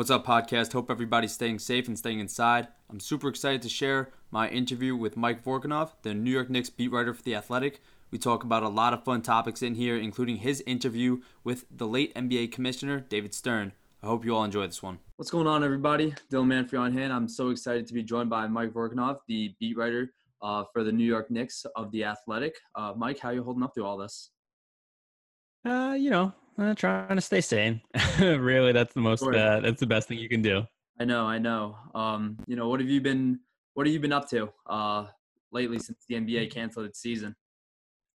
What's up, podcast? Hope everybody's staying safe and staying inside. I'm super excited to share my interview with Mike Vorkunov, the New York Knicks beat writer for The Athletic. We talk about a lot of fun topics in here, including his interview with the late NBA commissioner, David Stern. I hope you all enjoy this one. What's going on, everybody? Dylan Manfre on hand. I'm so excited to be joined by Mike Vorkunov, the beat writer uh, for the New York Knicks of The Athletic. Uh, Mike, how are you holding up through all this? Uh, you know, uh, trying to stay sane. really, that's the most. Sure. Uh, that's the best thing you can do. I know, I know. Um, you know, what have you been? What have you been up to uh, lately since the NBA canceled its season?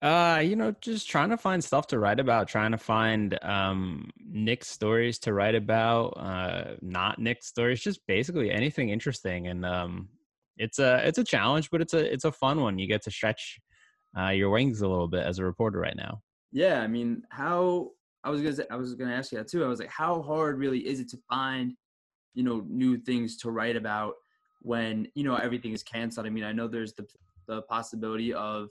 Uh, you know, just trying to find stuff to write about, trying to find um Knick stories to write about, uh not Knick stories, just basically anything interesting. And um it's a it's a challenge, but it's a it's a fun one. You get to stretch uh your wings a little bit as a reporter right now. Yeah, I mean, how I was gonna I was gonna ask you that too. I was like, how hard really is it to find, you know, new things to write about when you know everything is canceled? I mean, I know there's the the possibility of,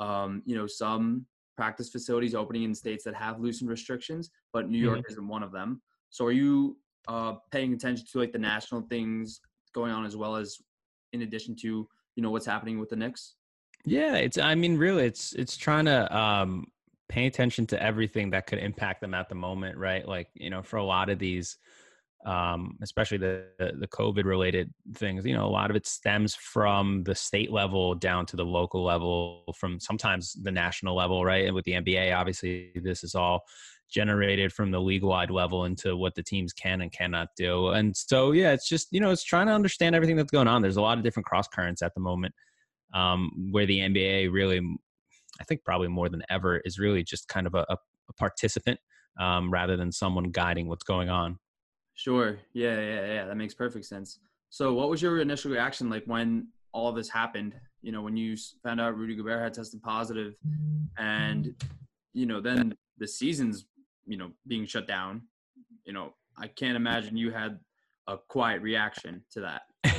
um, you know, some practice facilities opening in states that have loosened restrictions, but New York mm-hmm. isn't one of them. So, are you uh, paying attention to like the national things going on as well as, in addition to you know what's happening with the Knicks? Yeah, it's. I mean, really, it's it's trying to um, pay attention to everything that could impact them at the moment, right? Like, you know, for a lot of these, um, especially the, the COVID related things, you know, a lot of it stems from the state level down to the local level, from sometimes the national level, right? And with the NBA, obviously, this is all generated from the league wide level into what the teams can and cannot do. And so, yeah, it's just, you know, it's trying to understand everything that's going on. There's a lot of different cross currents at the moment um, where the NBA really I think probably more than ever, is really just kind of a, a participant um, rather than someone guiding what's going on. Sure. Yeah, yeah, yeah. That makes perfect sense. So, what was your initial reaction like when all of this happened? You know, when you found out Rudy Gobert had tested positive, and you know, then the season's you know being shut down. You know, I can't imagine you had a quiet reaction to that.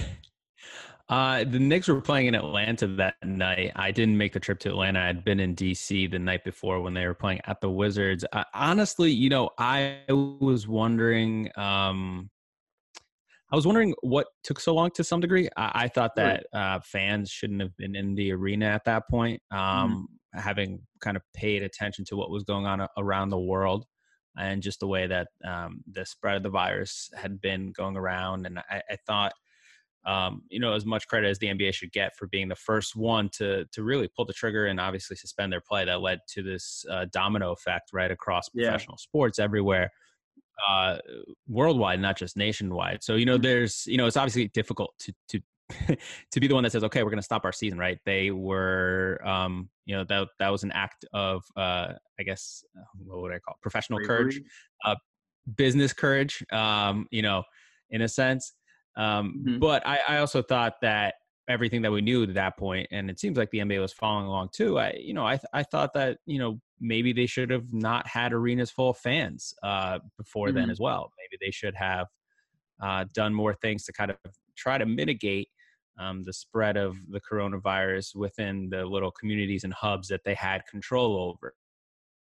Uh, the Knicks were playing in Atlanta that night. I didn't make the trip to Atlanta. I'd been in DC the night before when they were playing at the Wizards. Honestly, you know, I was wondering. Um, I was wondering what took so long to some degree. I, I thought that uh, fans shouldn't have been in the arena at that point, mm-hmm. um, mm-hmm. having kind of paid attention to what was going on around the world and just the way that um, the spread of the virus had been going around. And I, I thought um, you know, as much credit as the NBA should get for being the first one to to really pull the trigger and obviously suspend their play. That led to this uh, domino effect right across professional yeah. sports everywhere, uh, worldwide, not just nationwide. So you know, mm-hmm. there's you know, it's obviously difficult to to to be the one that says, okay, we're going to stop our season, right? They were, um, you know, that that was an act of, uh, I guess, uh, what would I call it? professional Bravery. courage, uh, business courage, um, you know, in a sense. Um, mm-hmm. But I, I also thought that everything that we knew at that point, and it seems like the NBA was following along too. I, you know, I, I thought that you know maybe they should have not had arenas full of fans uh, before mm-hmm. then as well. Maybe they should have uh, done more things to kind of try to mitigate um, the spread of the coronavirus within the little communities and hubs that they had control over.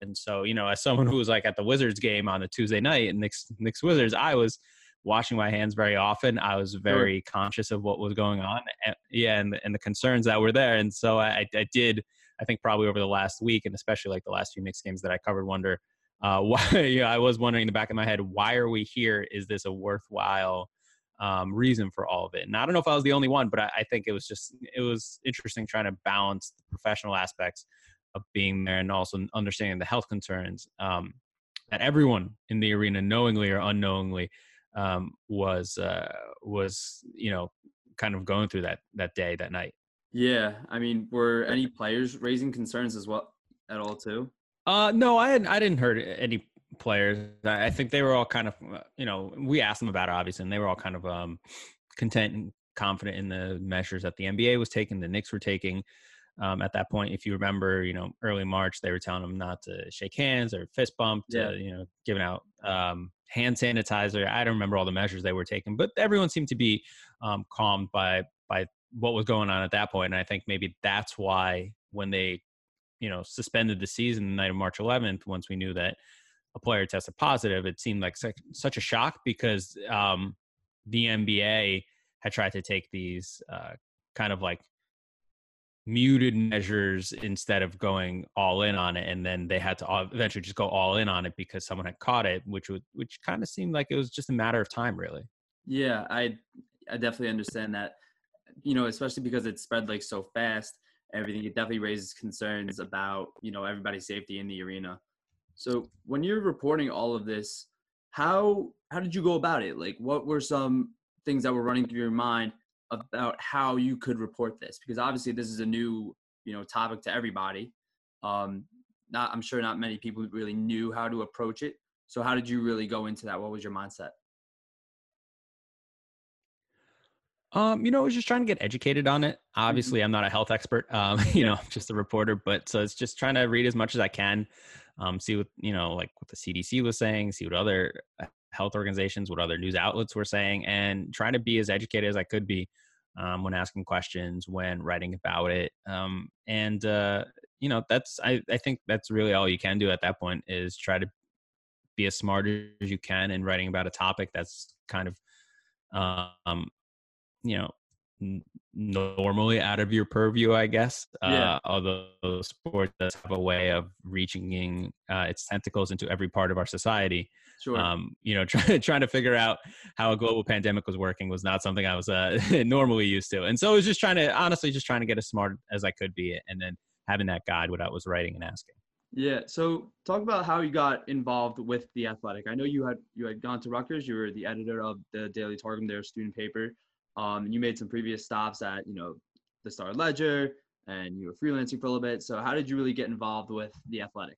And so, you know, as someone who was like at the Wizards game on the Tuesday night and Knicks, Knicks Wizards, I was washing my hands very often. I was very sure. conscious of what was going on. And, yeah, and, and the concerns that were there. And so I, I did, I think probably over the last week, and especially like the last few Knicks games that I covered, wonder uh, why. You know, I was wondering in the back of my head, why are we here? Is this a worthwhile um, reason for all of it? And I don't know if I was the only one, but I, I think it was just it was interesting trying to balance the professional aspects of being there and also understanding the health concerns um, that everyone in the arena, knowingly or unknowingly, um, was uh, was you know kind of going through that that day that night. Yeah, I mean, were any players raising concerns as well at all too? Uh, no, I hadn't, I didn't heard any players. I think they were all kind of uh, you know we asked them about it obviously, and they were all kind of um, content and confident in the measures that the NBA was taking, the Knicks were taking. Um, at that point, if you remember, you know, early March, they were telling them not to shake hands or fist bump, to, yeah. you know, giving out um, hand sanitizer. I don't remember all the measures they were taking, but everyone seemed to be um, calmed by by what was going on at that point. And I think maybe that's why when they, you know, suspended the season the night of March 11th, once we knew that a player tested positive, it seemed like such, such a shock because um, the NBA had tried to take these uh, kind of like muted measures instead of going all in on it and then they had to eventually just go all in on it because someone had caught it which would which kind of seemed like it was just a matter of time really. Yeah i i definitely understand that you know especially because it spread like so fast everything it definitely raises concerns about you know everybody's safety in the arena. So when you're reporting all of this how how did you go about it? Like what were some things that were running through your mind about how you could report this because obviously this is a new you know topic to everybody. Um not i'm sure not many people really knew how to approach it. So how did you really go into that? What was your mindset? Um you know i was just trying to get educated on it. Mm-hmm. obviously i'm not a health expert um you know just a reporter but so it's just trying to read as much as i can um see what you know like what the cdc was saying see what other health organizations, what other news outlets were saying, and trying to be as educated as I could be um, when asking questions, when writing about it. Um, and, uh, you know, that's, I, I think that's really all you can do at that point is try to be as smart as you can in writing about a topic that's kind of, um, you know, normally out of your purview, I guess. Yeah. Uh, although sports does have a way of reaching uh, its tentacles into every part of our society. Sure. Um, you know, trying trying to figure out how a global pandemic was working was not something I was uh, normally used to, and so I was just trying to, honestly, just trying to get as smart as I could be, and then having that guide what I was writing and asking. Yeah. So talk about how you got involved with the Athletic. I know you had you had gone to Rutgers. You were the editor of the Daily Targum, their student paper. Um, you made some previous stops at, you know, the Star Ledger and you were freelancing for a little bit. So how did you really get involved with the athletic?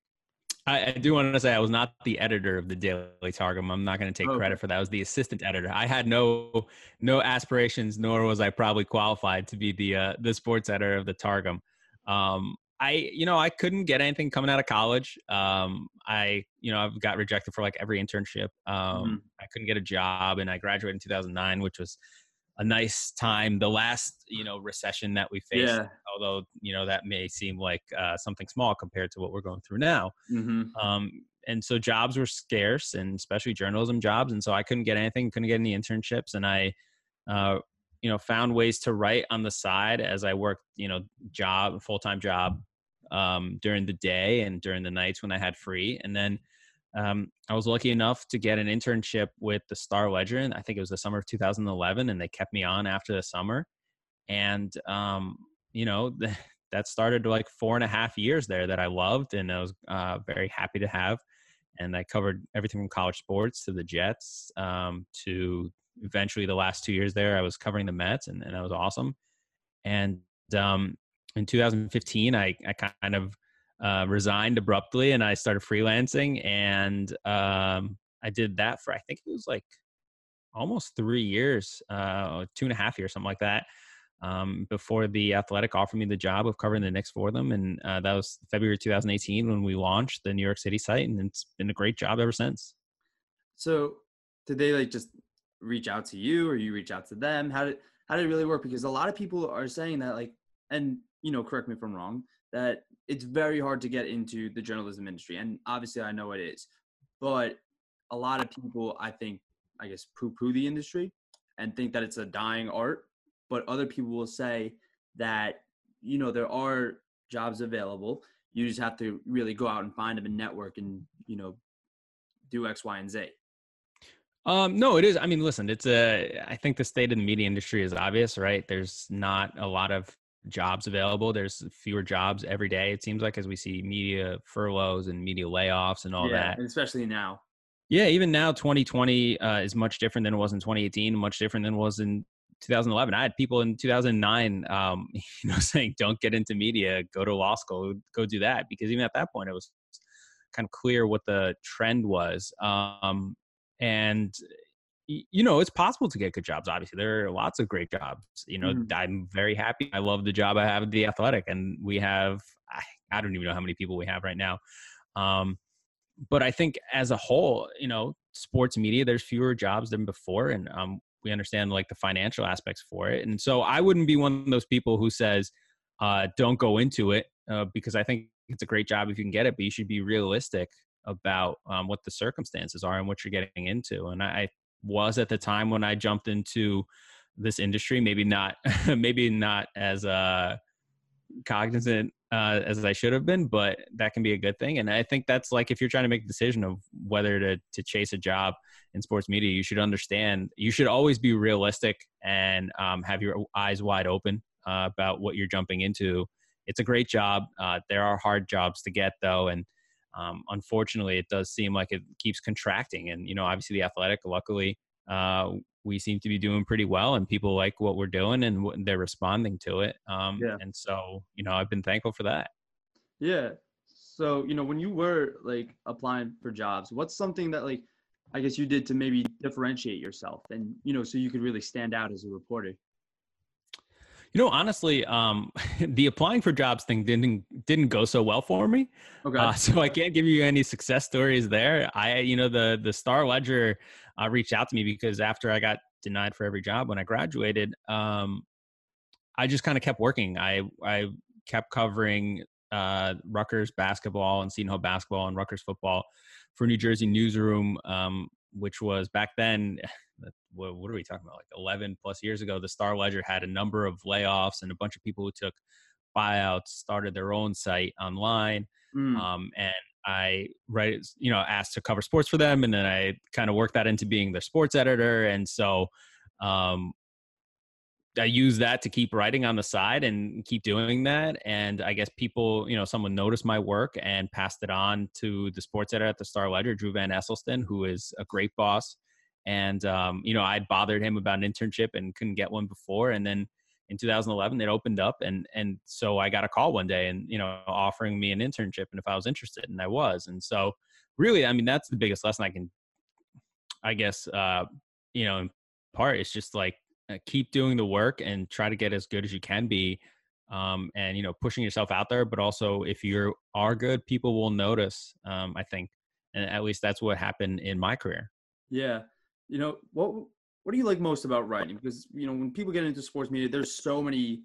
I, I do want to say I was not the editor of the Daily Targum. I'm not going to take okay. credit for that. I was the assistant editor. I had no no aspirations, nor was I probably qualified to be the uh, the sports editor of the Targum. Um, I, you know, I couldn't get anything coming out of college. Um, I, you know, I've got rejected for like every internship. Um, mm-hmm. I couldn't get a job, and I graduated in 2009, which was a nice time. The last, you know, recession that we faced, yeah. although you know that may seem like uh, something small compared to what we're going through now. Mm-hmm. Um, and so jobs were scarce, and especially journalism jobs. And so I couldn't get anything, couldn't get any internships, and I, uh, you know, found ways to write on the side as I worked, you know, job, full time job um, during the day and during the nights when I had free, and then um, I was lucky enough to get an internship with the Star Ledger. I think it was the summer of 2011, and they kept me on after the summer. And um, you know, that started like four and a half years there that I loved, and I was uh, very happy to have. And I covered everything from college sports to the Jets um, to eventually the last two years there, I was covering the Mets, and, and that was awesome. And um, in 2015, I, I kind of uh, resigned abruptly and I started freelancing. And um, I did that for, I think it was like almost three years, uh, two and a half years, something like that. Um, before the athletic offered me the job of covering the Knicks for them. And uh, that was February 2018 when we launched the New York City site. And it's been a great job ever since. So did they like just reach out to you or you reach out to them? How did, how did it really work? Because a lot of people are saying that like, and you know, correct me if I'm wrong, that it's very hard to get into the journalism industry. And obviously, I know it is. But a lot of people, I think, I guess, poo poo the industry and think that it's a dying art. But other people will say that, you know, there are jobs available. You just have to really go out and find them and network and, you know, do X, Y, and Z. Um, no, it is. I mean, listen, it's a, I think the state of the media industry is obvious, right? There's not a lot of jobs available. There's fewer jobs every day. It seems like as we see media furloughs and media layoffs and all yeah, that. especially now. Yeah, even now, 2020 uh, is much different than it was in 2018. Much different than it was in 2011. I had people in 2009, um, you know, saying, "Don't get into media. Go to law school. Go do that." Because even at that point, it was kind of clear what the trend was. Um, and you know it's possible to get good jobs obviously there are lots of great jobs you know mm-hmm. i'm very happy i love the job i have at the athletic and we have I, I don't even know how many people we have right now um, but i think as a whole you know sports media there's fewer jobs than before and um, we understand like the financial aspects for it and so i wouldn't be one of those people who says uh, don't go into it uh, because i think it's a great job if you can get it but you should be realistic about um, what the circumstances are and what you're getting into. And I, I was at the time when I jumped into this industry, maybe not, maybe not as uh, cognizant uh, as I should have been, but that can be a good thing. And I think that's like if you're trying to make a decision of whether to to chase a job in sports media, you should understand. You should always be realistic and um, have your eyes wide open uh, about what you're jumping into. It's a great job. Uh, there are hard jobs to get though, and um, unfortunately, it does seem like it keeps contracting. And you know, obviously, the athletic, luckily, uh, we seem to be doing pretty well and people like what we're doing and they're responding to it um, yeah. and so you know i've been thankful for that yeah so you know when you were like applying for jobs what's something that like i guess you did to maybe differentiate yourself and you know so you could really stand out as a reporter you know, honestly, um, the applying for jobs thing didn't didn't go so well for me. Okay. Uh, so I can't give you any success stories there. I, you know, the the Star Ledger uh, reached out to me because after I got denied for every job when I graduated, um, I just kind of kept working. I I kept covering uh, Rutgers basketball and Seton Hall basketball and Rutgers football for New Jersey Newsroom, um, which was back then. What, are we talking about? Like 11 plus years ago, the Star Ledger had a number of layoffs and a bunch of people who took buyouts started their own site online. Mm. Um, and I write, you know, asked to cover sports for them, and then I kind of worked that into being their sports editor, and so um, I use that to keep writing on the side and keep doing that. And I guess people, you know, someone noticed my work and passed it on to the sports editor at the Star Ledger, Drew Van Esselstyn, who is a great boss. And um, you know, I'd bothered him about an internship and couldn't get one before, and then in 2011 it opened up and and so i got a call one day and you know offering me an internship and if i was interested and i was and so really i mean that's the biggest lesson i can i guess uh you know in part it's just like uh, keep doing the work and try to get as good as you can be um and you know pushing yourself out there but also if you are good people will notice um i think and at least that's what happened in my career yeah you know what what do you like most about writing? Because you know, when people get into sports media, there's so many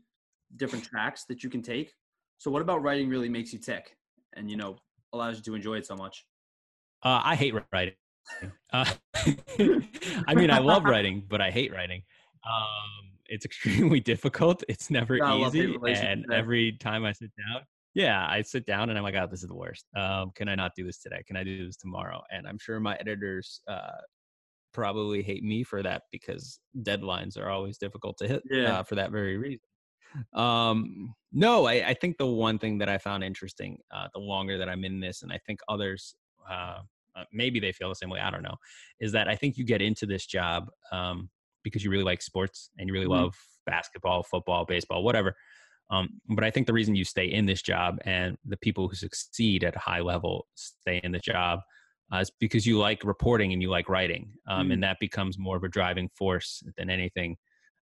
different tracks that you can take. So, what about writing really makes you tick, and you know, allows you to enjoy it so much? Uh, I hate writing. Uh, I mean, I love writing, but I hate writing. Um, it's extremely difficult. It's never easy, and every time I sit down, yeah, I sit down and I'm like, "Oh, this is the worst. Um, can I not do this today? Can I do this tomorrow?" And I'm sure my editors uh, probably hate me for that because deadlines are always difficult to hit yeah. uh, for that very reason. Um, no, I, I, think the one thing that I found interesting, uh, the longer that I'm in this, and I think others, uh, uh, maybe they feel the same way, I don't know, is that I think you get into this job um, because you really like sports and you really mm-hmm. love basketball, football, baseball, whatever. Um, but I think the reason you stay in this job and the people who succeed at a high level stay in the job uh, it's because you like reporting and you like writing, um, mm. and that becomes more of a driving force than anything,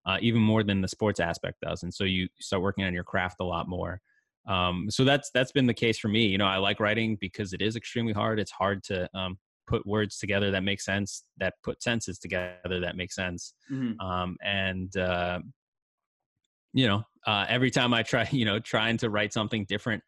uh, even more than the sports aspect does. And so you start working on your craft a lot more. Um, so that's that's been the case for me. You know, I like writing because it is extremely hard. It's hard to um, put words together that make sense, that put senses together that make sense, mm-hmm. Um, and uh, you know, uh, every time I try, you know, trying to write something different,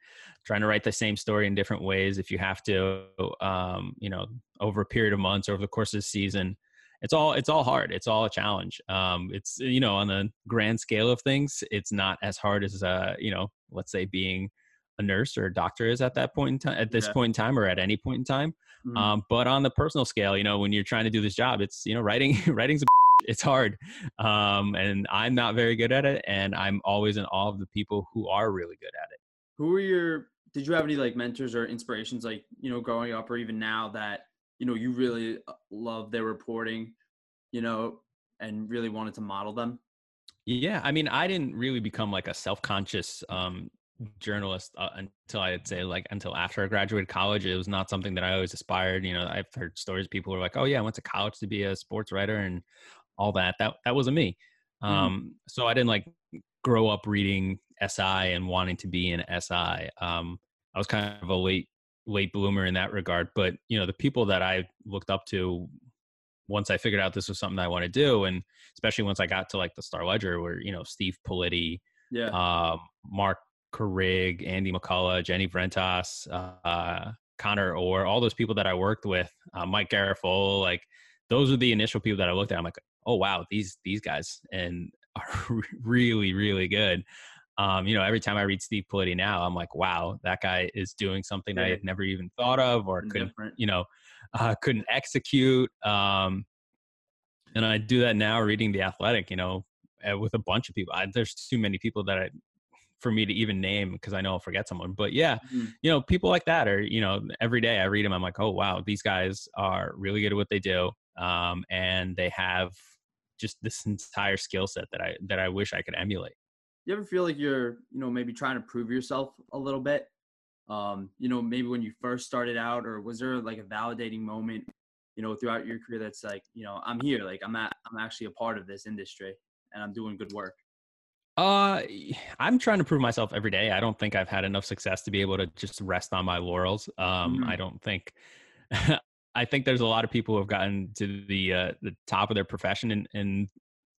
trying to write the same story in different ways. If you have to, um, you know, over a period of months, over the course of the season, it's all it's all hard. It's all a challenge. Um, it's you know, on the grand scale of things, it's not as hard as uh, you know, let's say being a nurse or a doctor is at that point in time, at this yeah. point in time, or at any point in time. Mm-hmm. Um, but on the personal scale, you know, when you're trying to do this job, it's you know, writing writing's a it's hard um, and i'm not very good at it and i'm always in awe of the people who are really good at it who were your did you have any like mentors or inspirations like you know growing up or even now that you know you really uh, love their reporting you know and really wanted to model them yeah i mean i didn't really become like a self-conscious um, journalist uh, until I'd say like until after I graduated college. It was not something that I always aspired. You know, I've heard stories people are like, "Oh yeah, I went to college to be a sports writer," and all that. That that wasn't me. Mm. Um, so I didn't like grow up reading SI and wanting to be an SI. Um, I was kind of a late late bloomer in that regard. But you know, the people that I looked up to once I figured out this was something I want to do, and especially once I got to like the Star Ledger, where you know Steve Politi, yeah, um, Marc Carig, Andy McCullough, Jenny Vrentas, uh, Connor Orr, all those people that I worked with, uh, Mike Garafolo, like those are the initial people that I looked at. I'm like, oh wow, these these guys and are really really good. Um, you know, every time I read Steve Politi now, I'm like, wow, that guy is doing something. I had never even thought of or couldn't, you know, uh, couldn't execute. Um, and I do that now reading the athletic, you know, uh, with a bunch of people. I, there's too many people that I, for me to even name because I know I'll forget someone. But yeah, mm-hmm. you know, people like that are, you know, every day I read them, I'm like, oh wow, these guys are really good at what they do, um, and they have just this entire skill set that I that I wish I could emulate. You ever feel like you're, you know, maybe trying to prove yourself a little bit? Um, you know, maybe when you first started out, or was there like a validating moment, you know, throughout your career that's like, you know, I'm here, like I'm at, I'm actually a part of this industry, and I'm doing good work. Uh, I'm trying to prove myself every day. I don't think I've had enough success to be able to just rest on my laurels. Um, mm-hmm. I don't think. I think there's a lot of people who have gotten to the uh, the top of their profession in, in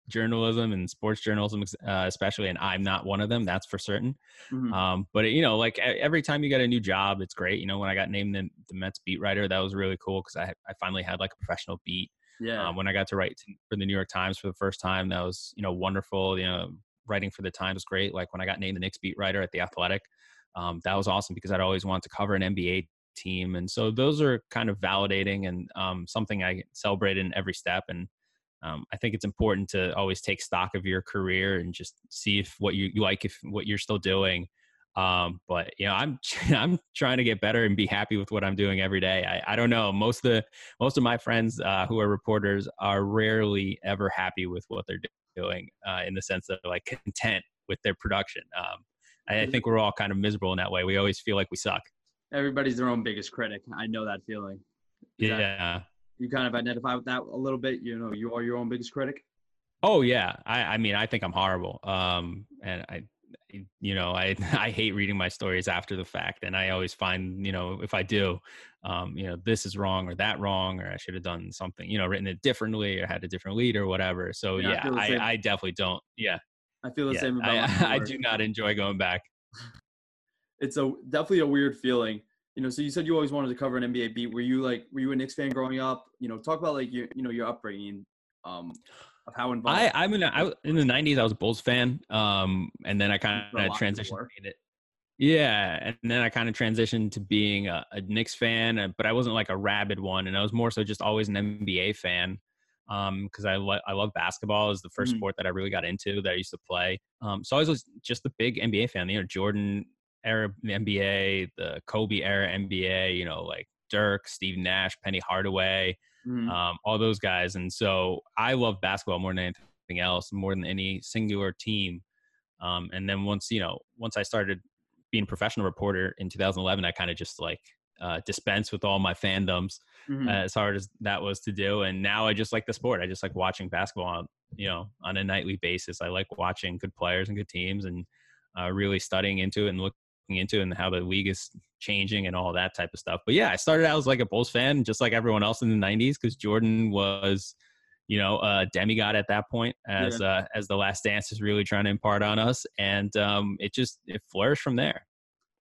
journalism and sports journalism, uh, especially, and I'm not one of them. That's for certain. Mm-hmm. Um, but you know, like every time you get a new job, it's great. You know, when I got named the, the Mets beat writer, that was really cool because I I finally had like a professional beat. Yeah. Um, when I got to write for the New York Times for the first time, that was you know wonderful. You know, writing for the Times great. Like when I got named the Knicks beat writer at the Athletic, um, that was awesome because I'd always wanted to cover an NBA team, and so those are kind of validating and um, something I celebrate in every step. And um, I think it's important to always take stock of your career and just see if what you, you like, if what you're still doing. Um, but you know, I'm I'm trying to get better and be happy with what I'm doing every day. I, I don't know. Most of the most of my friends uh, who are reporters are rarely ever happy with what they're doing uh, in the sense of like content with their production. Um, I, I think we're all kind of miserable in that way. We always feel like we suck. Everybody's their own biggest critic. I know that feeling. Is yeah. That, you kind of identify with that a little bit. You know, you are your own biggest critic. Oh yeah, I, I mean, I think I'm horrible. Um, and I, you know, I I hate reading my stories after the fact, and I always find, you know, if I do, um, you know, this is wrong or that wrong, or I should have done something, you know, written it differently or had a different lead or whatever. So yeah, yeah I, I, definitely don't. Yeah, I feel the yeah, same about. I, I do not enjoy going back. it's a definitely a weird feeling. You know, so you said you always wanted to cover an NBA beat. Were you like, were you a Knicks fan growing up? You know, talk about like your, you know, your upbringing. Um, of how involved. I I'm in I, in the '90s. I was a Bulls fan, um, and then I kind of transitioned. It. Yeah, and then I kind of transitioned to being a, a Knicks fan, uh, but I wasn't like a rabid one, and I was more so just always an NBA fan because um, I lo- I love basketball. Is the 1st mm-hmm. sport that I really got into that I used to play. Um, so I was just a big NBA fan. You know, Jordan era NBA, the Kobe era NBA. You know, like Dirk, Steve Nash, Penny Hardaway mm-hmm. um, all those guys. And so I love basketball more than anything else, more than any singular team. Um, and then once you know, once I started being a professional reporter in 2011, I kind of just like uh, dispense with all my fandoms mm-hmm. uh, as hard as that was to do. And now I just like the sport. I just like watching basketball, on, you know, on a nightly basis. I like watching good players and good teams and uh, really studying into it and look, into and how the league is changing and all that type of stuff. But yeah, I started out as like a Bulls fan, just like everyone else in the '90s, because Jordan was, you know, a demigod at that point, as yeah. uh, as the Last Dance is really trying to impart on us, and um, it just it flourished from there.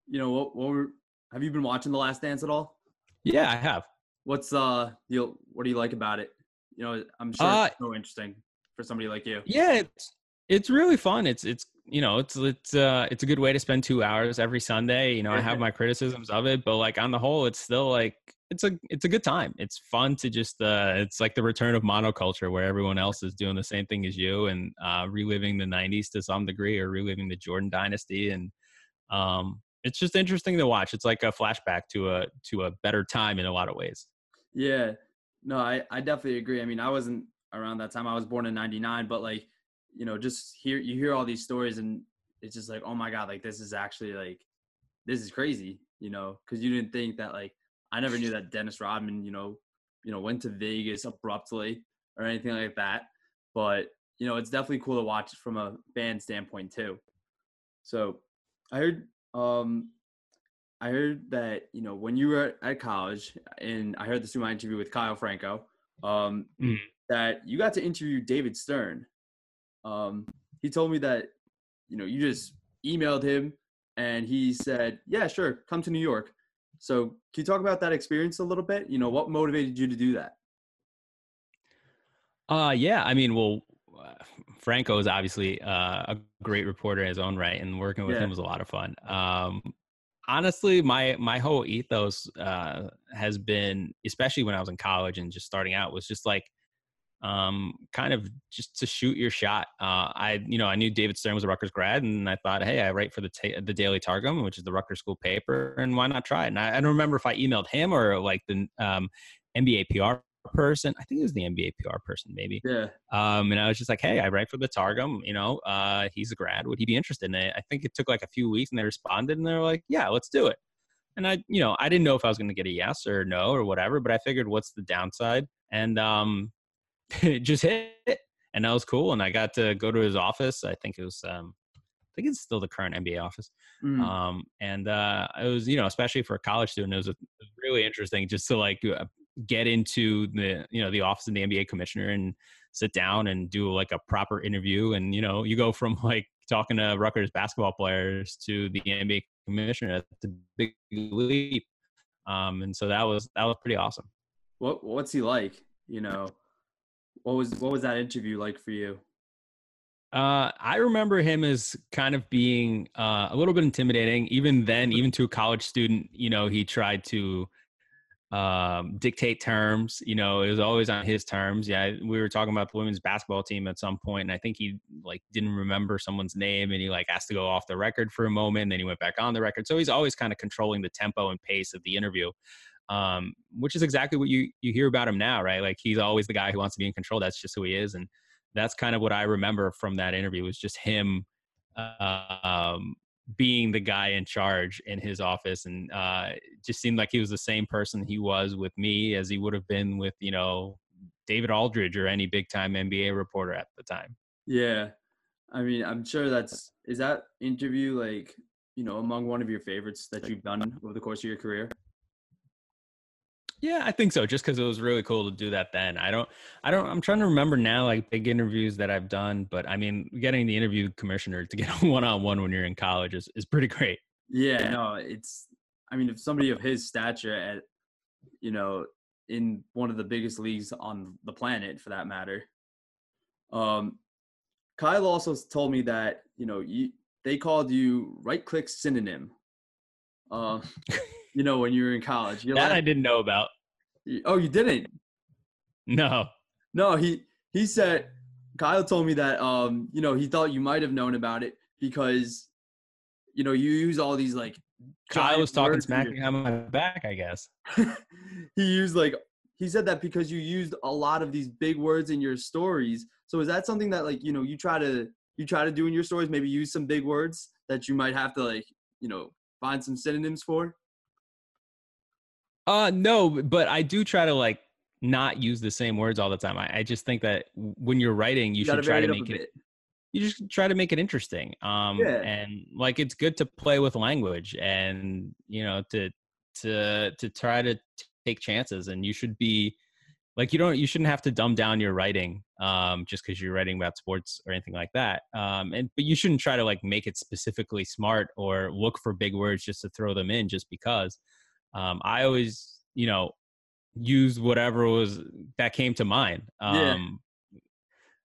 You know, what, what were, have you been watching the Last Dance at all? Yeah, I have. What's uh, you what do you like about it? You know, I'm sure uh, it's so interesting for somebody like you. Yeah, it's it's really fun. It's it's you know it's it's uh it's a good way to spend two hours every Sunday. You know, I have my criticisms of it, but like on the whole, it's still like it's a it's a good time. It's fun to just uh it's like the return of monoculture where everyone else is doing the same thing as you and uh reliving the 90s to some degree or reliving the Jordan dynasty and um it's just interesting to watch. It's like a flashback to a to a better time in a lot of ways. Yeah. No, I I definitely agree. I mean, I wasn't around that time. I was born in 99, but like you know, just hear you hear all these stories and it's just like, oh my god, like this is actually like this is crazy, you know, because you didn't think that like I never knew that Dennis Rodman, you know, you know, went to Vegas abruptly or anything like that. But you know, it's definitely cool to watch from a fan standpoint too. So I heard um I heard that, you know, when you were at college and I heard this through my interview with Kyle Franko, um, mm. that you got to interview David Stern. Um, he told me that, you know, you just emailed him and he said, yeah, sure, come to New York. So can you talk about that experience a little bit? You know, what motivated you to do that? Uh, yeah. I mean, well, uh, Franko is obviously uh, a great reporter in his own right, and working with Yeah. him was a lot of fun. Um, honestly, my my whole ethos uh, has been, especially when I was in college and just starting out, was just like um, kind of just to shoot your shot. Uh, I, you know, I knew David Stern was a Rutgers grad, and I thought, hey, I write for the ta- the Daily Targum, which is the Rutgers school paper, and why not try it? And I, I don't remember if I emailed him or like the um, NBA PR person. I think it was the NBA PR person, maybe. Yeah. Um, and I was just like, hey, I write for the Targum. You know, uh, he's a grad. Would he be interested in it? I think it took like a few weeks, and they responded, and they were like, yeah, let's do it. And I, you know, I didn't know if I was going to get a yes or no or whatever, but I figured, what's the downside? And um, it just hit, and that was cool. And I got to go to his office. I think it was, um, I think it's still the current NBA office. Mm. Um, and uh, it was, you know, especially for a college student, it was, a, it was really interesting just to like uh, get into the, you know, the office of the NBA commissioner and sit down and do like a proper interview. And you know, you go from like talking to Rutgers basketball players to the NBA commissioner. That's a big leap. Um, and so that was that was pretty awesome. What What's he like? You know, what was what was that interview like for you? Uh, I remember him as kind of being uh, a little bit intimidating. Even then, even to a college student, you know, he tried to um, dictate terms. You know, it was always on his terms. Yeah, we were talking about the women's basketball team at some point, and I think he like didn't remember someone's name, and he like asked to go off the record for a moment. And then he went back on the record. So he's always kind of controlling the tempo and pace of the interview. Um, which is exactly what you you hear about him now, right? Like he's always the guy who wants to be in control. That's just who he is, and that's kind of what I remember from that interview was just him um, being the guy in charge in his office, and uh, it just seemed like he was the same person he was with me as he would have been with you know David Aldridge or any big time NBA reporter at the time. Yeah, I mean, I'm sure that's is that interview like you know among one of your favorites that you've done over the course of your career. Yeah, I think so. Just because it was really cool to do that then. I don't, I don't. I'm trying to remember now, like big interviews that I've done. But I mean, getting the interview commissioner to get one on one when you're in college is is pretty great. Yeah, no, it's. I mean, if somebody of his stature at, you know, in one of the biggest leagues on the planet, for that matter. Um, Kyle also told me that you know you they called you right click synonym. Um, you know, when you were in college, you're That I didn't know about. oh, you didn't. No. No, he he said Kyle told me that um you know he thought you might have known about it because you know you use all these like Kyle was talking words in your- smack behind my back, I guess. he used like he said that because you used a lot of these big words in your stories. So is that something that like you know you try to you try to do in your stories? Maybe use some big words that you might have to like you know find some synonyms for. Uh, no, but I do try to like not use the same words all the time. I, I just think that when you're writing, you, gotta should try to make it. You just try to make it interesting. Um, Yeah. and like it's good to play with language, and you know to to to try to take chances. And you should be like you don't you shouldn't have to dumb down your writing um just because you're writing about sports or anything like that um and but you shouldn't try to like make it specifically smart or look for big words just to throw them in just because um i always you know use whatever was that came to mind Yeah. um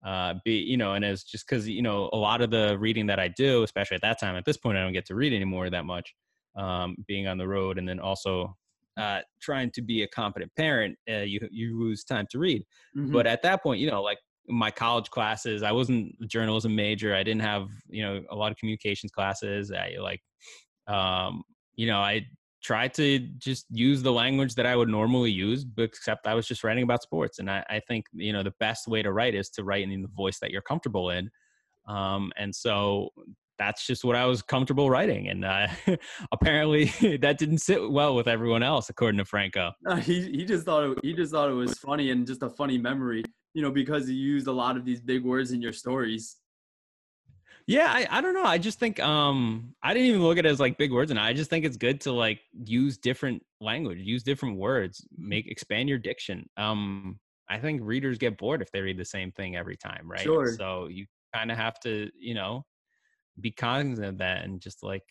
uh be you know and it's just because you know a lot of the reading that i do especially at that time at this point i don't get to read anymore that much um being on the road and then also uh, trying to be a competent parent, uh, you you lose time to read. Mhm. But at that point, you know, like my college classes, I wasn't a journalism major. I didn't have you know a lot of communications classes. I like, um, you know, I tried to just use the language that I would normally use, but except I was just writing about sports. And I, I think you know the best way to write is to write in the voice that you're comfortable in. Um, and so that's just what I was comfortable writing. And uh, apparently that didn't sit well with everyone else, according to Franko. No, he he just thought it, he just thought it was funny and just a funny memory, you know, because you used a lot of these big words in your stories. Yeah, I, I don't know. I just think um I didn't even look at it as like big words and I just think it's good to like use different language, use different words, make expand your diction. Um I think readers get bored if they read the same thing every time, right? Sure. So you kind of have to, you know, be cognizant of that and just like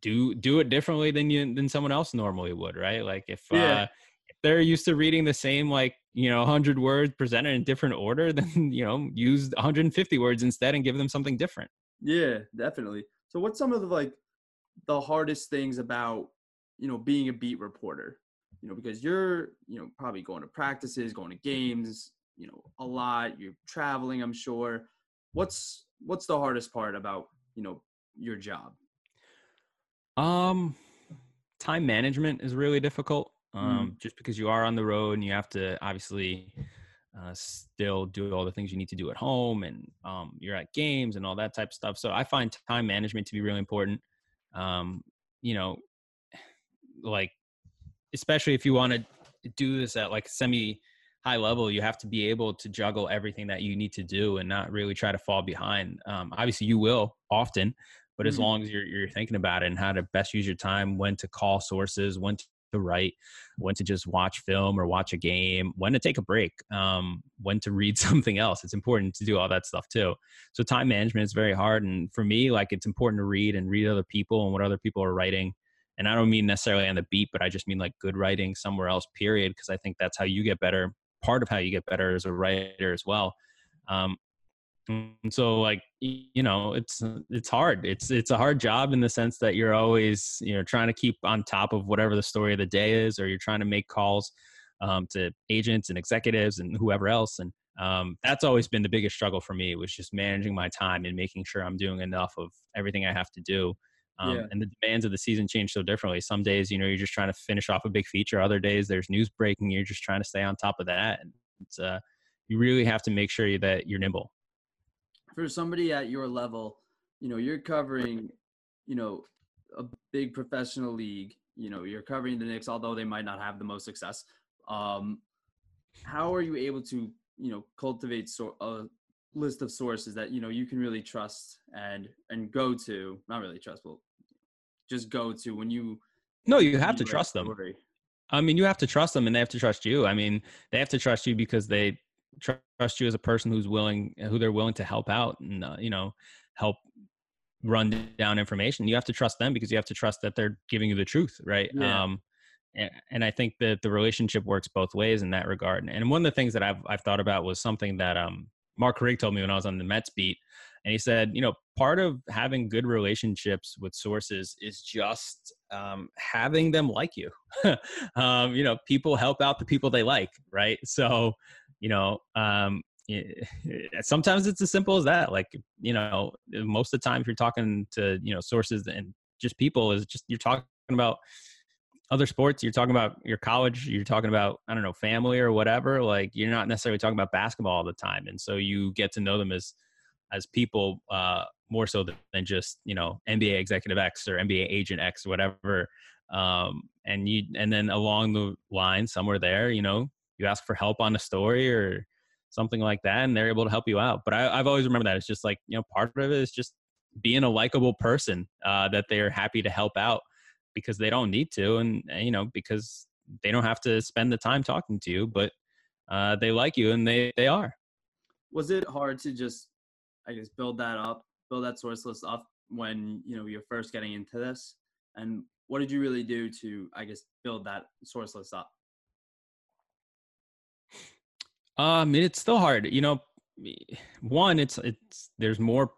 do do it differently than you than someone else normally would, right? Like if Yeah. uh if they're used to reading the same like you know 100 words presented in different order then you know use 150 words instead and give them something different Yeah, definitely. So what's some of the like the hardest things about, you know, being a beat reporter? You know, because you're, you know, probably going to practices, going to games, you know, a lot, you're traveling, I'm sure. What's what's the hardest part about, you know, your job? um time management is really difficult Mm. um just because you are on the road and you have to obviously uh, still do all the things you need to do at home and um, you're at games and all that type of stuff so i find time management to be really important um, you know like especially if you want to do this at like semi high level you have to be able to juggle everything that you need to do and not really try to fall behind um, obviously you will often but as Mhm. long as you're, you're thinking about it and how to best use your time when to call sources when to write when to just watch film or watch a game when to take a break um, when to read something else it's important to do all that stuff too. So time management is very hard and for me like it's important to read and read other people and what other people are writing. And i don't mean necessarily on the beat but i just mean like good writing somewhere else period because i think that's how you get better part of how you get better as a writer as well. Um, and so like you know it's it's hard. It's it's a hard job in the sense that you're always you know trying to keep on top of whatever the story of the day is or you're trying to make calls um, to agents and executives and whoever else. And um, that's always been the biggest struggle for me was just managing my time and making sure i'm doing enough of everything i have to do um, Yeah. and the demands of the season change so differently some days you know you're just trying to finish off a big feature other days there's news breaking you're just trying to stay on top of that and it's uh you really have to make sure that you're nimble For somebody at your level, you know, you're covering, you know, a big professional league. You know, you're covering the Knicks, although they might not have the most success. Um, how are you able to, you know, cultivate so a list of sources that you know you can really trust and and go to? Not really trust, but just go to when you. no you have to trust them. I mean, you have to trust them, and they have to trust you. I mean, they have to trust you because they trust you as a person who's willing, who they're willing to help out, and uh, you know, help run down information. You have to trust them because you have to trust that they're giving you the truth, right? Yeah. Um, and, and I think that the relationship works both ways in that regard. And one of the things that I've I've thought about was something that um Marc Carig told me when I was on the Mets beat, and he said, you know, part of having good relationships with sources is just um, having them like you. um, you know, people help out the people they like, right? So, you know, um, sometimes it's as simple as that. Like, you know, most of the time, if you're talking to you know sources and just people, is just you're talking about other sports you're talking about your college you're talking about i don't know family or whatever like you're not necessarily talking about basketball all the time. And so you get to know them as as people uh more so than just you know nba executive x or nba agent x or whatever. Um and you and then along the line somewhere there you know you ask for help on a story or something like that and they're able to help you out. But I, i've always remembered that. It's just like you know part of it is just being a likable person uh, that they're happy to help out because they don't need to and uh, you know because they don't have to spend the time talking to you but uh, they like you and they they are Was it hard to just, I guess, build that up, build that source list up when you know you're first getting into this? And what did you really do to, I guess, build that source list up? um it's still hard you know one it's it's there's more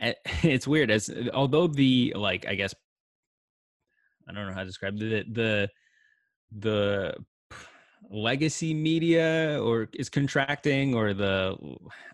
eh, it's weird as although the like i guess i don't know how to describe it the the legacy media or is contracting or the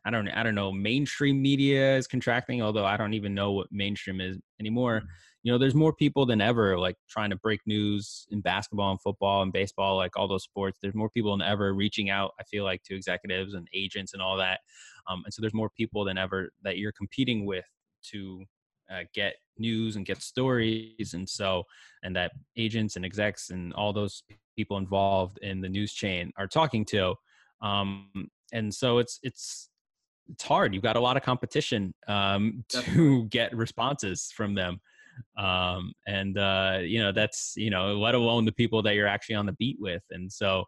i don't i don't know mainstream media is contracting although i don't even know what mainstream is anymore. You know there's more people than ever like trying to break news in basketball and football and baseball like all those sports. There's more people than ever reaching out i feel like to executives and agents and all that. Um, and so there's more people than ever that you're competing with to uh, get news and get stories and so and that agents and execs and all those people involved in the news chain are talking to um, and so it's it's it's hard. You've got a lot of competition um, to get responses from them um, and uh, you know that's you know let alone the people that you're actually on the beat with and so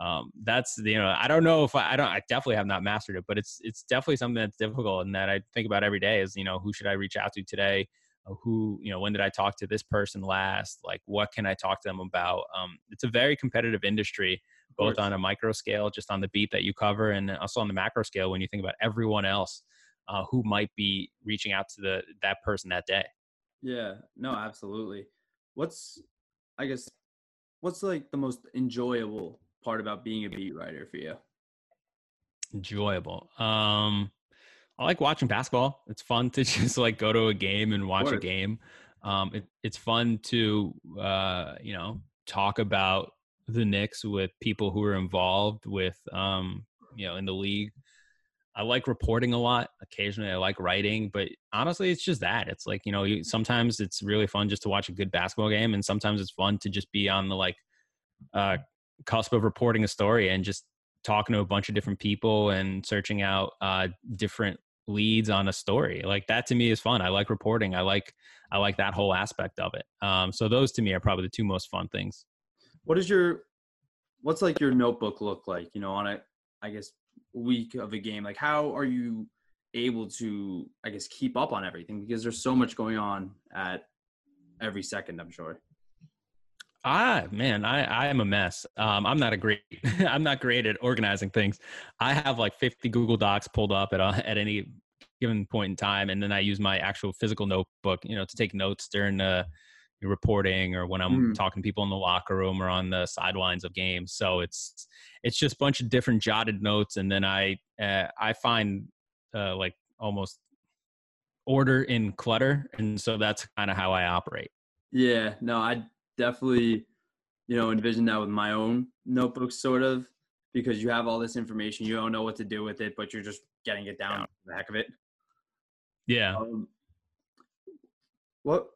um, that's you know i don't know if I, I don't i definitely have not mastered it but it's it's definitely something that's difficult and that i think about every day is you know who should i reach out to today? Uh, who you know when did i talk to this person last? Like what can i talk to them about? Um, it's a very competitive industry both on a micro scale just on the beat that you cover and also on the macro scale when you think about everyone else uh, who might be reaching out to the that person that day. Yeah no absolutely. What's i guess what's like the most enjoyable part about being a beat writer for you enjoyable um I like watching basketball. It's fun to just like go to a game and watch a game. Um, it, it's fun to uh, you know talk about the Knicks with people who are involved with um, you know in the league. I like reporting a lot. Occasionally, I like writing, but honestly, it's just that. It's like you know, you, sometimes it's really fun just to watch a good basketball game, and sometimes it's fun to just be on the like uh, cusp of reporting a story and just talking to a bunch of different people and searching out uh, different leads on a story. Like that to me is fun. I like reporting. I like i like that whole aspect of it. Um, so those to me are probably the two most fun things. What is your what's like your notebook look like you know on a i guess week of a game? Like how are you able to i guess keep up on everything? Because there's so much going on at every second i'm sure Ah, man, I, I am a mess. Um, I'm not a great, I'm not great at organizing things. I have like 50 Google Docs pulled up at a, at any given point in time, and then I use my actual physical notebook, you know, to take notes during the reporting or when I'm mm. talking to people in the locker room or on the sidelines of games. So it's it's just a bunch of different jotted notes, and then I uh, I find uh, like almost order in clutter, and so that's kind of how I operate. Yeah, no, I definitely, you know, envision that with my own notebooks, sort of, because you have all this information, you don't know what to do with it, but you're just getting it down the heck of it. Yeah. Um, what?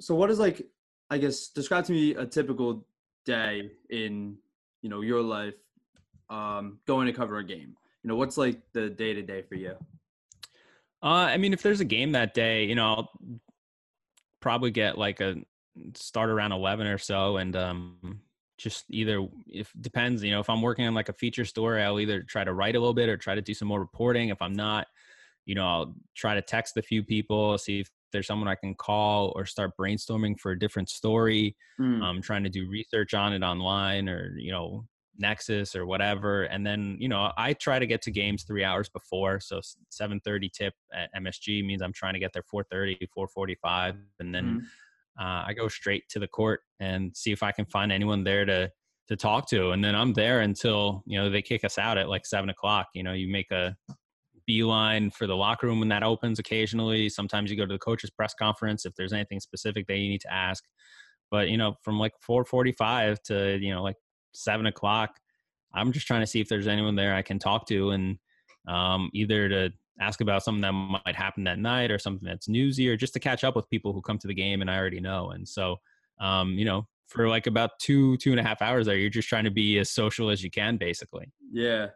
So what is like? I guess describe to me a typical day in you know your life um, going to cover a game. You know, what's like the day to day for you? Uh, I mean, if there's a game that day, you know, I'll probably get like a start around 11 or so and um just either if depends you know if i'm working on like a feature story i'll either try to write a little bit or try to do some more reporting. If i'm not you know i'll try to text a few people see if there's someone i can call or start brainstorming for a different story mm. i'm trying to do research on it online or you know Nexis or whatever. And then you know i try to get to games three hours before so 7.30 tip at msg means i'm trying to get there 4.30 4.45 and then mm uh, I go straight to the court and see if I can find anyone there to to talk to, and then I'm there until you know they kick us out at like seven o'clock. You know, you make a beeline for the locker room when that opens occasionally. Sometimes you go to the coaches press conference if there's anything specific that you need to ask. But you know, from like 4:45 to you know like seven o'clock, I'm just trying to see if there's anyone there I can talk to, and um, either to ask about something that might happen that night or something that's newsy or just to catch up with people who come to the game and I already know. And so, um, you know, for like about two, two and a half hours there, you're just trying to be as social as you can basically. Yeah.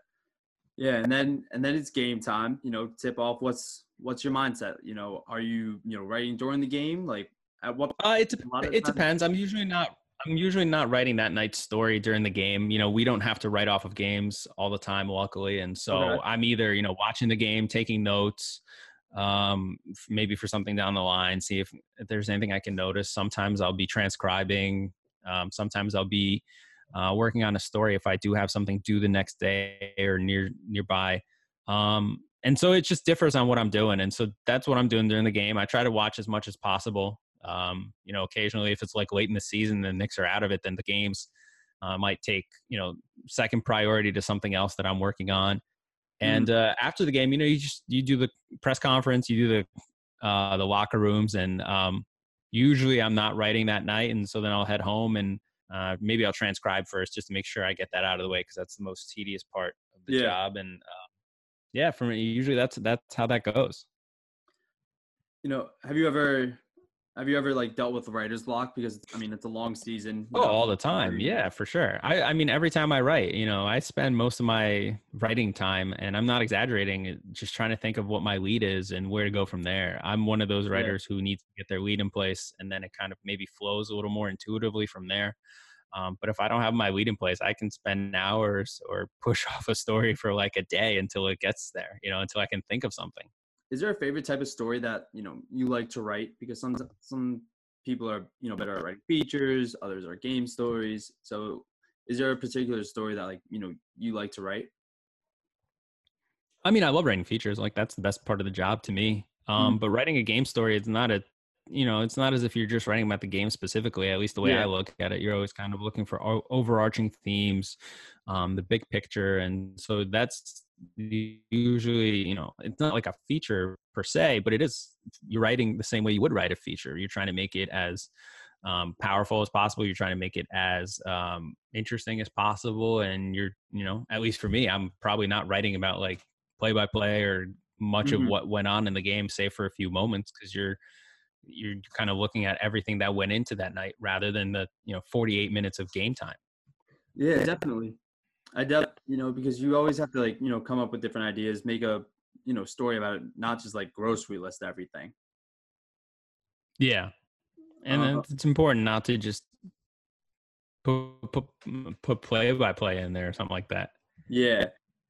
Yeah. And then, and then it's game time, you know, tip off. What's, what's your mindset? You know, are you, you know, writing during the game? Like at what? Uh, it, it depends. I'm usually not I'm usually not writing that night's story during the game. You know, we don't have to write off of games all the time, luckily. And so okay. I'm either, you know, watching the game, taking notes, um, maybe for something down the line, see if, if there's anything I can notice. Sometimes I'll be transcribing. Um, sometimes I'll be uh, working on a story if I do have something due the next day or near nearby. Um, and so it just differs on what I'm doing. And so that's what I'm doing during the game. I try to watch as much as possible. Um, you know, occasionally if it's like late in the season, and the Knicks are out of it, then the games uh, might take you know second priority to something else that I'm working on. And mm. uh, after the game, you know, you just you do the press conference, you do the uh, the locker rooms, and um, usually I'm not writing that night, and so then I'll head home and uh, maybe I'll transcribe first just to make sure I get that out of the way because that's the most tedious part of the yeah. job. And uh, yeah, for me, usually that's that's how that goes. You know, have you ever have you ever like dealt with writer's block? Because I mean, it's a long season. Oh, all the time. Yeah, for sure. I, I mean, every time I write, you know, I spend most of my writing time, and I'm not exaggerating, just trying to think of what my lead is and where to go from there. I'm one of those writers yeah. who needs to get their lead in place, and then it kind of maybe flows a little more intuitively from there. Um, but if I don't have my lead in place, I can spend hours or push off a story for like a day until it gets there, you know, until I can think of something. Is there a favorite type of story that you know you like to write? Because some some people are you know better at writing features, others are game stories. So, is there a particular story that like you know you like to write? I mean, I love writing features. Like that's the best part of the job to me. Um, mm But writing a game story, it's not a you know, it's not as if you're just writing about the game specifically. At least the way yeah. I look at it, you're always kind of looking for o- overarching themes, um, the big picture, and so that's usually, you know, it's not like a feature per se, but it is. You're writing the same way you would write a feature. You're trying to make it as um, powerful as possible. You're trying to make it as um, interesting as possible, and you're, you know, at least for me, I'm probably not writing about like play by play or much mm-hmm. of what went on in the game, save for a few moments, because you're you're kind of looking at everything that went into that night rather than the you know 48 minutes of game time yeah definitely i def you know because you always have to like you know come up with different ideas make a you know story about it not just like grocery list everything. Yeah. And uh, it's important not to just put, put put play by play in there or something like that. Yeah.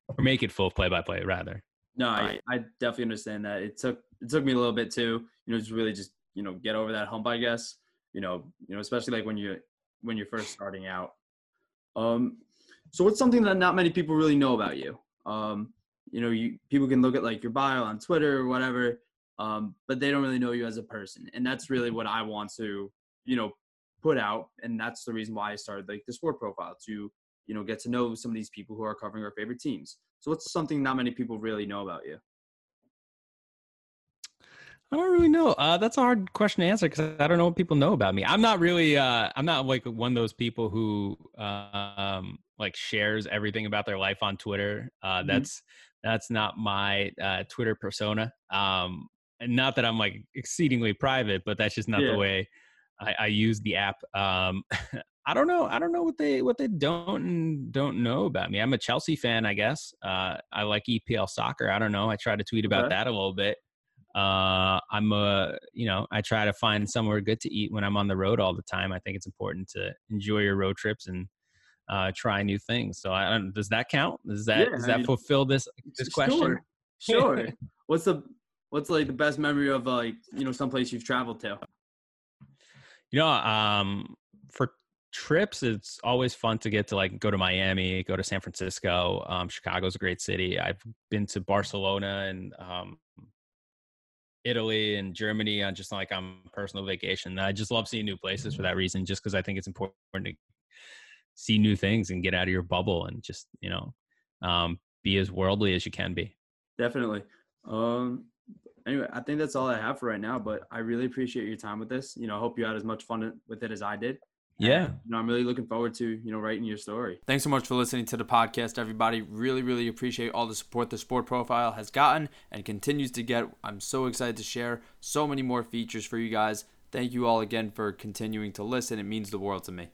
Or make it full play by play rather. No I, I definitely understand that. It took it took me a little bit too you know just really just you know get over that hump i guess. You know you know especially like when you when you're first starting out. Um so what's something that not many people really know about you um you know you people can look at like your bio on twitter or whatever um but they don't really know you as a person and that's really what i want to you know put out and that's the reason why i started like the sport profile to you know get to know some of these people who are covering our favorite teams so what's something not many people really know about you I don't really know. Uh, that's a hard question to answer because I don't know what people know about me. I'm not really. Uh, I'm not like one of those people who um, like shares everything about their life on Twitter. Uh, mm-hmm. That's that's not my uh, Twitter persona. Um, and not that I'm like exceedingly private, but that's just not yeah. the way I, I, use the app. Um, I don't know. I don't know what they what they don't don't know about me. I'm a Chelsea fan, I guess. Uh, I like EPL soccer. I don't know. I try to tweet about okay. that a little bit uh, I'm a, you know, I try to find somewhere good to eat when I'm on the road all the time. I think it's important to enjoy your road trips and uh, try new things. So, I don't, does that count? Does that yeah, does that mean, fulfill this this question? Sure. sure. what's the what's like the best memory of like you know someplace you've traveled to? You know, um, for trips, it's always fun to get to like go to Miami, go to San Francisco. Um, Chicago's a great city. I've been to Barcelona and um, Italy and Germany on just like on personal vacation. I just love seeing new places for that reason, just because I think it's important to see new things and get out of your bubble and just you know um, be as worldly as you can be. Definitely. Um, anyway, I think that's all I have for right now. But I really appreciate your time with this. You know, I hope you had as much fun with it as I did. Yeah. you know, I'm really looking forward to, you know, writing your story. Thanks so much for listening to the podcast, everybody. Really, really appreciate all the support the Sport Profile has gotten and continues to get. I'm so excited to share so many more features for you guys. Thank you all again for continuing to listen. It means the world to me.